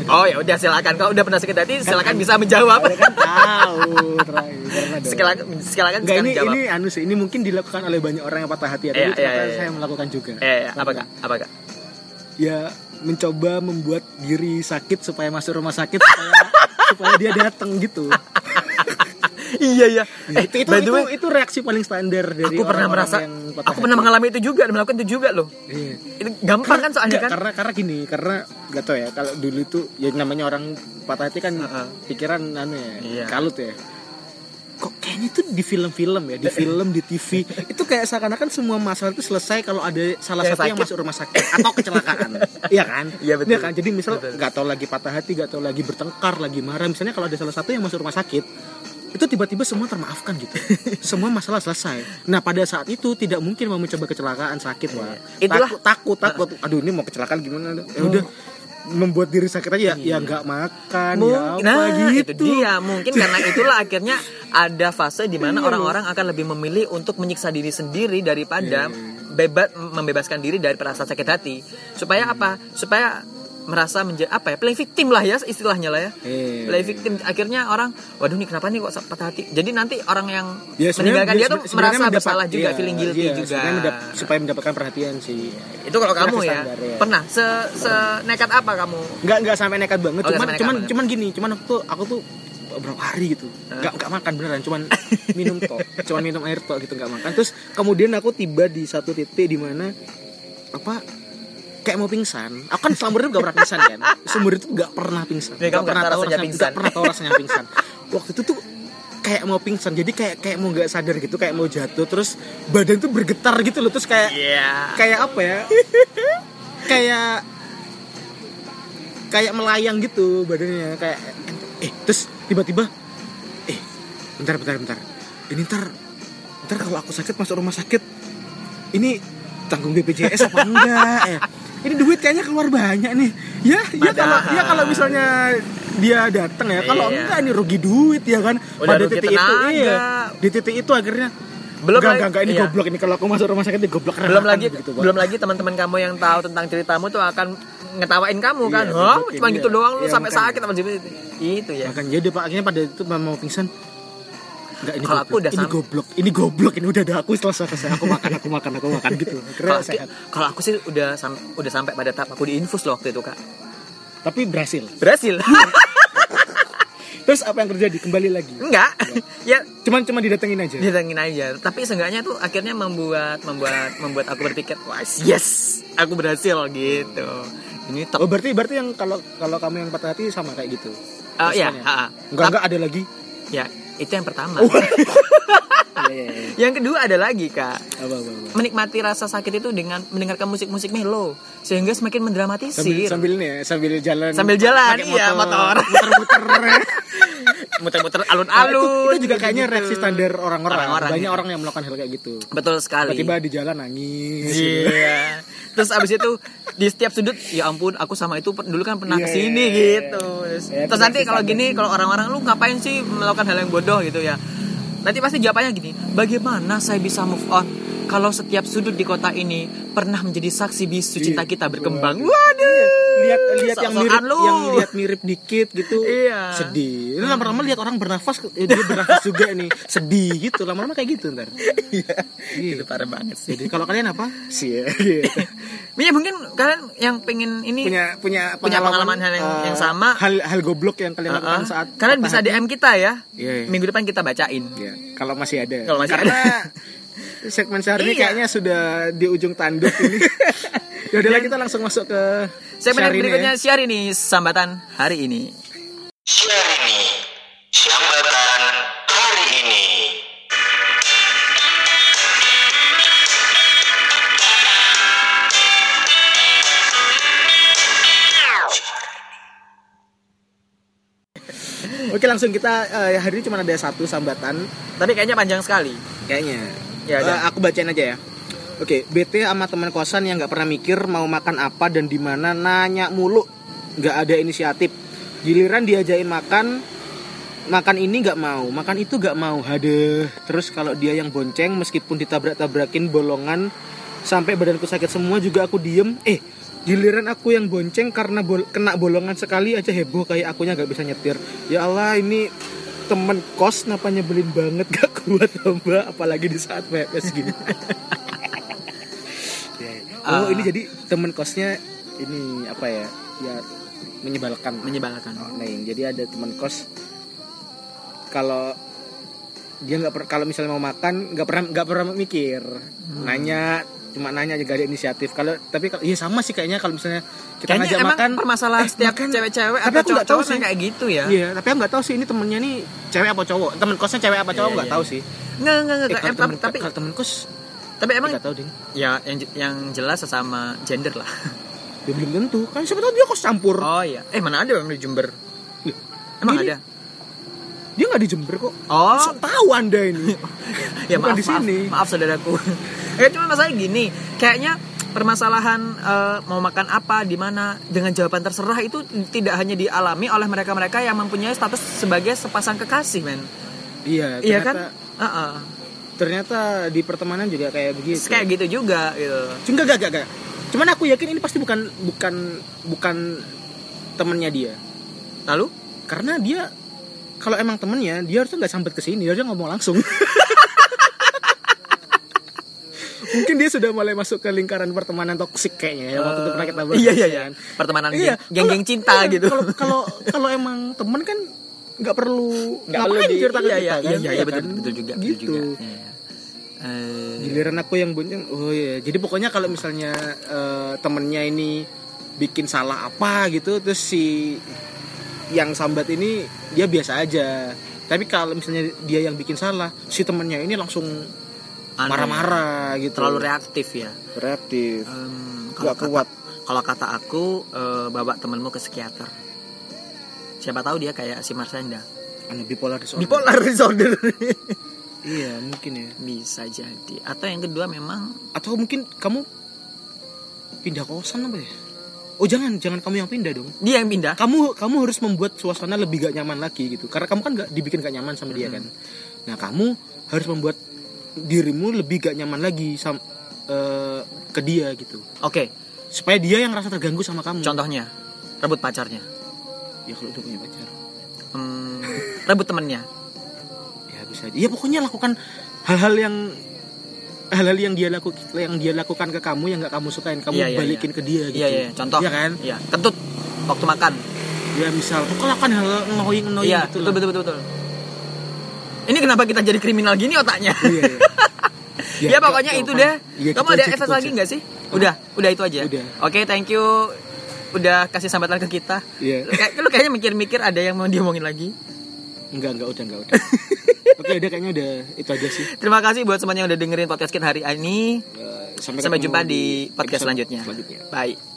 A: Oh ya udah silakan. Kalau udah pernah sakit hati, silakan bisa menjawab.
B: Kan tahu.
A: Silakan silakan
B: ini
A: jawab.
B: ini anu sih ini mungkin dilakukan oleh banyak orang yang patah hati ya. Tapi
A: iya,
B: ternyata
A: iya.
B: saya melakukan juga.
A: Eh, apa kak? Apa kak?
B: Ya mencoba membuat diri sakit supaya masuk rumah sakit supaya supaya dia datang gitu.
A: iya iya.
B: Eh, itu itu,
A: way,
B: itu, itu reaksi paling standar dari
A: aku pernah
B: orang-orang
A: merasa,
B: yang
A: aku pernah mengalami itu juga, dan melakukan itu juga loh.
B: Iya.
A: Itu gampang kan soalnya kan?
B: karena karena gini karena gak tau ya kalau dulu itu ya namanya orang patah hati kan
A: Heeh.
B: pikiran anu ya
A: Iya.
B: kalut ya kok kayaknya tuh di film-film ya di film di TV itu kayak seakan-akan semua masalah itu selesai kalau ada salah satu yang masuk rumah sakit atau kecelakaan iya kan
A: Iya, betul.
B: kan jadi misal nggak tahu lagi patah hati nggak tahu lagi bertengkar lagi marah misalnya kalau ada salah satu yang masuk rumah sakit itu tiba-tiba semua termaafkan gitu. Semua masalah selesai. Nah pada saat itu tidak mungkin mau mencoba kecelakaan sakit wah
A: Iya. Itulah-
B: takut takut takut. Aduh ini mau kecelakaan gimana? Ya udah membuat diri sakit aja. Ya ya nggak makan ya
A: Mungkin,
B: apa
A: nah
B: gitu.
A: itu dia. Mungkin karena itulah akhirnya ada fase di mana
B: Iya,
A: orang-orang akan lebih memilih untuk menyiksa diri sendiri daripada
B: Iya,
A: bebas membebaskan diri dari perasaan sakit hati. Supaya apa? Supaya merasa menjadi apa ya play victim lah ya istilahnya lah ya.
B: Iya.
A: play victim. Akhirnya orang waduh nih kenapa nih kok patah hati? Jadi nanti orang yang
B: Ya, sebenarnya
A: meninggalkan dia tuh
B: sebenarnya
A: merasa
B: mendapat-
A: bersalah juga
B: iya,
A: feeling guilty
B: iya,
A: juga.
B: mendap- supaya mendapatkan perhatian sih.
A: Itu kalau kamu ya
B: standar, ya.
A: pernah? Se se nekat apa kamu?
B: Nggak nggak sampai nekat banget
A: Oh,
B: cuman
A: nekat
B: cuman
A: banget.
B: cuman gini cuman aku tuh aku tuh beberapa hari gitu nggak nggak makan beneran cuman minum tok cuman minum air tok gitu nggak makan. Terus kemudian aku tiba di satu titik di mana apa kayak mau pingsan. Aku kan selama hidup gak pernah pingsan kan? Seumur itu gak pernah pingsan.
A: Nggak
B: Nggak pernah
A: tahu rasanya pingsan.
B: nggak pernah tahu rasanya pingsan. Waktu itu tuh kayak mau pingsan. Jadi kayak kayak mau nggak sadar gitu kayak mau jatuh terus badan tuh bergetar gitu loh. Terus kayak
A: Iya.
B: kayak apa ya? Kayak kayak melayang gitu badannya. Kayak eh terus tiba-tiba eh bentar bentar bentar. Ini ntar ntar kalau aku sakit masuk rumah sakit. Ini tanggung BPJS apa enggak? Ya ini duit kayaknya keluar banyak nih ya ya kalau
A: Padahal.
B: ya kalau misalnya dia datang ya kalau
A: Iya.
B: enggak ini rugi duit ya kan
A: Udah rugi
B: titik itu
A: tenaga.
B: iya di titik itu akhirnya
A: Belum
B: enggak,
A: lagi-
B: enggak, enggak, ini
A: iya.
B: goblok ini kalau aku masuk rumah sakit ini goblok
A: belum lagi
B: Pak.
A: belum lagi teman-teman kamu yang tahu tentang ceritamu tuh akan ngetawain kamu kan
B: Iya, gebukin,
A: cuma gitu
B: iya.
A: doang lu
B: Iya,
A: sampai
B: makanya.
A: sakit apa gitu itu ya
B: Makanya jadi pak akhirnya pada itu mau pingsan. Enggak ini
A: Kalau
B: goblok.
A: aku udah
B: ini goblok. Ini goblok. Ini udah ada aku selesai selesai. Aku makan, aku makan, aku makan gitu.
A: Kalau
B: sehat.
A: kalau aku sih udah sam- udah sampai pada tahap aku diinfus loh waktu itu kak
B: Tapi berhasil.
A: berhasil
B: Terus apa yang terjadi? Kembali lagi.
A: enggak ya
B: Cuman cuma didatengin aja.
A: ditengin aja tapi seenggaknya tuh akhirnya membuat membuat membuat aku berpikir wah yes aku berhasil gitu ini
B: Oh
A: top
B: berarti berarti yang kalau kalau kamu yang patah hati sama kayak gitu.
A: Ha, ha.
B: Enggak enggak ada lagi.
A: ya itu yang pertama
B: iya.
A: yang kedua ada lagi kak
B: Apa apa apa.
A: menikmati rasa sakit itu dengan mendengarkan musik-musik melo sehingga semakin
B: Sambil
A: mendramatisir
B: sambil nih ya, sambil jalan.
A: Sambil jalan, iya, motor.
B: Muter-muter.
A: muter-muter
B: Nah, itu,
A: alun-alun
B: itu juga kayaknya
A: gitu-gitu.
B: reaksi standar orang-orang. Banyak
A: ya.
B: orang yang melakukan hal kayak gitu.
A: betul sekali
B: Tiba-tiba di jalan nangis.
A: Iya. Terus abis itu di setiap sudut ya ampun aku sama itu dulu kan pernah
B: Iya,
A: ke sini
B: iya,
A: gitu. Terus,
B: Iya,
A: terus
B: itu
A: nanti
B: pasti
A: kalau gini kalau orang-orang lu ngapain sih melakukan hal yang bodoh gitu ya. Nanti pasti jawabannya gini, bagaimana saya bisa move on kalau setiap sudut di kota ini pernah menjadi saksi bisu cinta kita berkembang. Waduh.
B: lihat lihat yang mirip
A: lu.
B: yang lihat mirip dikit gitu
A: Iya.
B: sedih ini lama-lama lihat orang bernafas eh, dia bernafas juga nih sedih gitu lama-lama kayak gitu ntar
A: Iya.
B: Iya.
A: Itu parah banget sih.
B: jadi kalau kalian apa sih ya gitu.
A: Ya mungkin kalian yang pengen ini
B: punya punya
A: Punya pengalaman hal yang-
B: eh,
A: yang sama.
B: hal hal goblok yang kalian lakukan
A: Uh-uh.
B: saat
A: kalian bisa. DM kita ya.
B: Iya, iya.
A: Minggu depan kita bacain.
B: Ya, kalau masih ada
A: Kalau masih
B: karena segmen sehari ini
A: Iya.
B: kayaknya sudah di ujung tanduk ini ya udah kita langsung masuk ke
A: Segmen
B: Syahrini
A: berikutnya
B: ya.
A: siar ini sambatan hari ini.
C: Syahrini Sambatan hari ini
B: Oke langsung kita eh, hari ini cuma ada satu sambatan
A: Tapi kayaknya panjang sekali.
B: kayaknya.
A: Ya, ada.
B: aku bacain aja ya. Oke, BT sama teman kosan yang nggak pernah mikir mau makan apa dan di mana nanya mulu, nggak ada inisiatif. Giliran diajain makan, makan ini nggak mau, makan itu nggak mau. Hadeh. Terus kalau dia yang bonceng, meskipun ditabrak-tabrakin bolongan sampai badanku sakit semua juga aku diem. Eh, giliran aku yang bonceng karena bol- kena bolongan sekali aja heboh kayak akunya nggak bisa nyetir. Ya Allah, ini temen kos kenapa nyebelin banget gak kuat mbak apalagi di saat pepes gini oh
A: Ah.
B: ini jadi temen kosnya ini apa ya ya menyebalkan
A: Menyebalkan.
B: Oh, Neng. jadi ada teman kos kalau dia nggak per- kalau misalnya mau makan nggak pernah nggak pernah mikir
A: Hmm.
B: nanya cuma nanya juga ada inisiatif kalau tapi kalau iya sama sih kayaknya kalau misalnya kita
A: Kayaknya
B: ngajak
A: emang
B: makan
A: permasalahan
B: eh,
A: setiap cewek-cewek
B: Tapi
A: atau
B: nggak
A: cowok-cowok
B: sih.
A: kayak gitu ya.
B: Iya, tapi aku nggak tahu sih ini temennya nih cewek apa cowok. Temen kosnya cewek apa cowok
A: Iya,
B: nggak
A: iya.
B: tahu sih.
A: Enggak, enggak,
B: Eh,
A: enggak.
B: kalau
A: Em,
B: temen,
A: tapi
B: kalau temen kos
A: tapi emang
B: nggak tahu deh.
A: ya yang yang jelas sesama gender lah.
B: Ya belum tentu. Kan siapa tahu dia kos campur.
A: Oh iya. Eh mana ada orang di Jember? Emang ada?
B: Dia nggak di Jember kok.
A: Oh,
B: Sok tahu anda ini.
A: ya
B: bukan
A: maaf,
B: di sini.
A: maaf, maaf saudaraku. ya cuma masalah gini, kayaknya permasalahan eh, mau makan apa di mana dengan jawaban terserah itu tidak hanya dialami oleh mereka-mereka yang mempunyai status sebagai sepasang kekasih, men.
B: iya,
A: Iya kan? Heeh.
B: ternyata di pertemanan juga kayak begitu.
A: Kayak gitu juga gitu.
B: Enggak, enggak, enggak, enggak. cuman aku yakin ini pasti bukan bukan bukan temennya dia
A: Lalu?
B: karena dia kalau emang temennya dia harusnya nggak sampai ke sini dia harusnya ngomong langsung mungkin dia sudah mulai masuk ke lingkaran pertemanan toksik kayaknya ya waktu itu pernah kita bahas
A: Iya iya
B: ya
A: iya. Pertemanan
B: Iya,
A: geng- geng-geng cinta
B: Iya,
A: gitu.
B: kalau kalau kalau emang temen kan nggak perlu
A: Nggak perlu di-
B: cerita ke
A: iya,
B: kita
A: iya,
B: kan?
A: iya, iya,
B: Iya
A: betul,
B: kan?
A: betul juga, betul
B: gitu
A: juga. Iya. Eh,
B: giliran aku yang bonceng oh iya jadi pokoknya kalau misalnya eh, temennya ini bikin salah apa gitu terus si yang sambat ini dia biasa aja tapi kalau misalnya dia yang bikin salah si temennya ini langsung marah-marah gitu
A: Terlalu reaktif ya.
B: reaktif
A: Em, kalau kata,
B: kuat
A: kalau kata aku eh, bawa temenmu ke psikiater. Siapa tahu dia kayak si Marsenda.
B: Anu bipolar disorder
A: Bipolar disorder.
B: iya mungkin ya
A: Bisa jadi. Atau yang kedua memang
B: atau mungkin kamu pindah kosan apa ya oh jangan jangan kamu yang pindah dong.
A: Dia yang pindah.
B: kamu kamu harus membuat suasana lebih gak nyaman lagi gitu. Karena kamu kan gak dibikin gak nyaman sama dia kan. Nah kamu harus membuat dirimu lebih gak nyaman lagi sama eh, ke dia gitu.
A: Oke,
B: supaya dia yang rasa terganggu sama kamu.
A: Contohnya rebut pacarnya.
B: ya kalau udah punya pacar.
A: Hmm, rebut temennya.
B: ya bisa aja. Ya pokoknya lakukan hal-hal yang hal-hal yang dia lakukan yang dia lakukan ke kamu yang gak kamu sukain kamu
A: Iya, iya,
B: balikin ke dia gitu
A: Iya iya, contoh.
B: Iya kan
A: Iya, kentut waktu makan.
B: ya misal kok lakukan hal annoying annoying
A: Iya,
B: gitu
A: betul,
B: lah.
A: betul betul betul. Ini kenapa kita jadi kriminal gini otaknya?
B: iya, iya.
A: Ya, pokoknya
B: gak-
A: itu
B: gak
A: deh.
B: Iya,
A: Kamu ada efek lagi nggak sih? Udah, udah itu aja.
B: Udah.
A: Oke, thank you. Udah kasih sambatan ke kita.
B: Iya.
A: Kayak lu kayaknya mikir-mikir ada yang mau diomongin lagi.
B: Enggak, enggak udah, enggak udah. Oke, udah kayaknya udah itu aja sih.
A: Terima kasih buat semuanya yang udah dengerin podcast kita hari ini. Sampai
B: ketemu
A: jumpa di podcast
B: episode
A: selanjutnya.
B: selanjutnya.
A: Bye.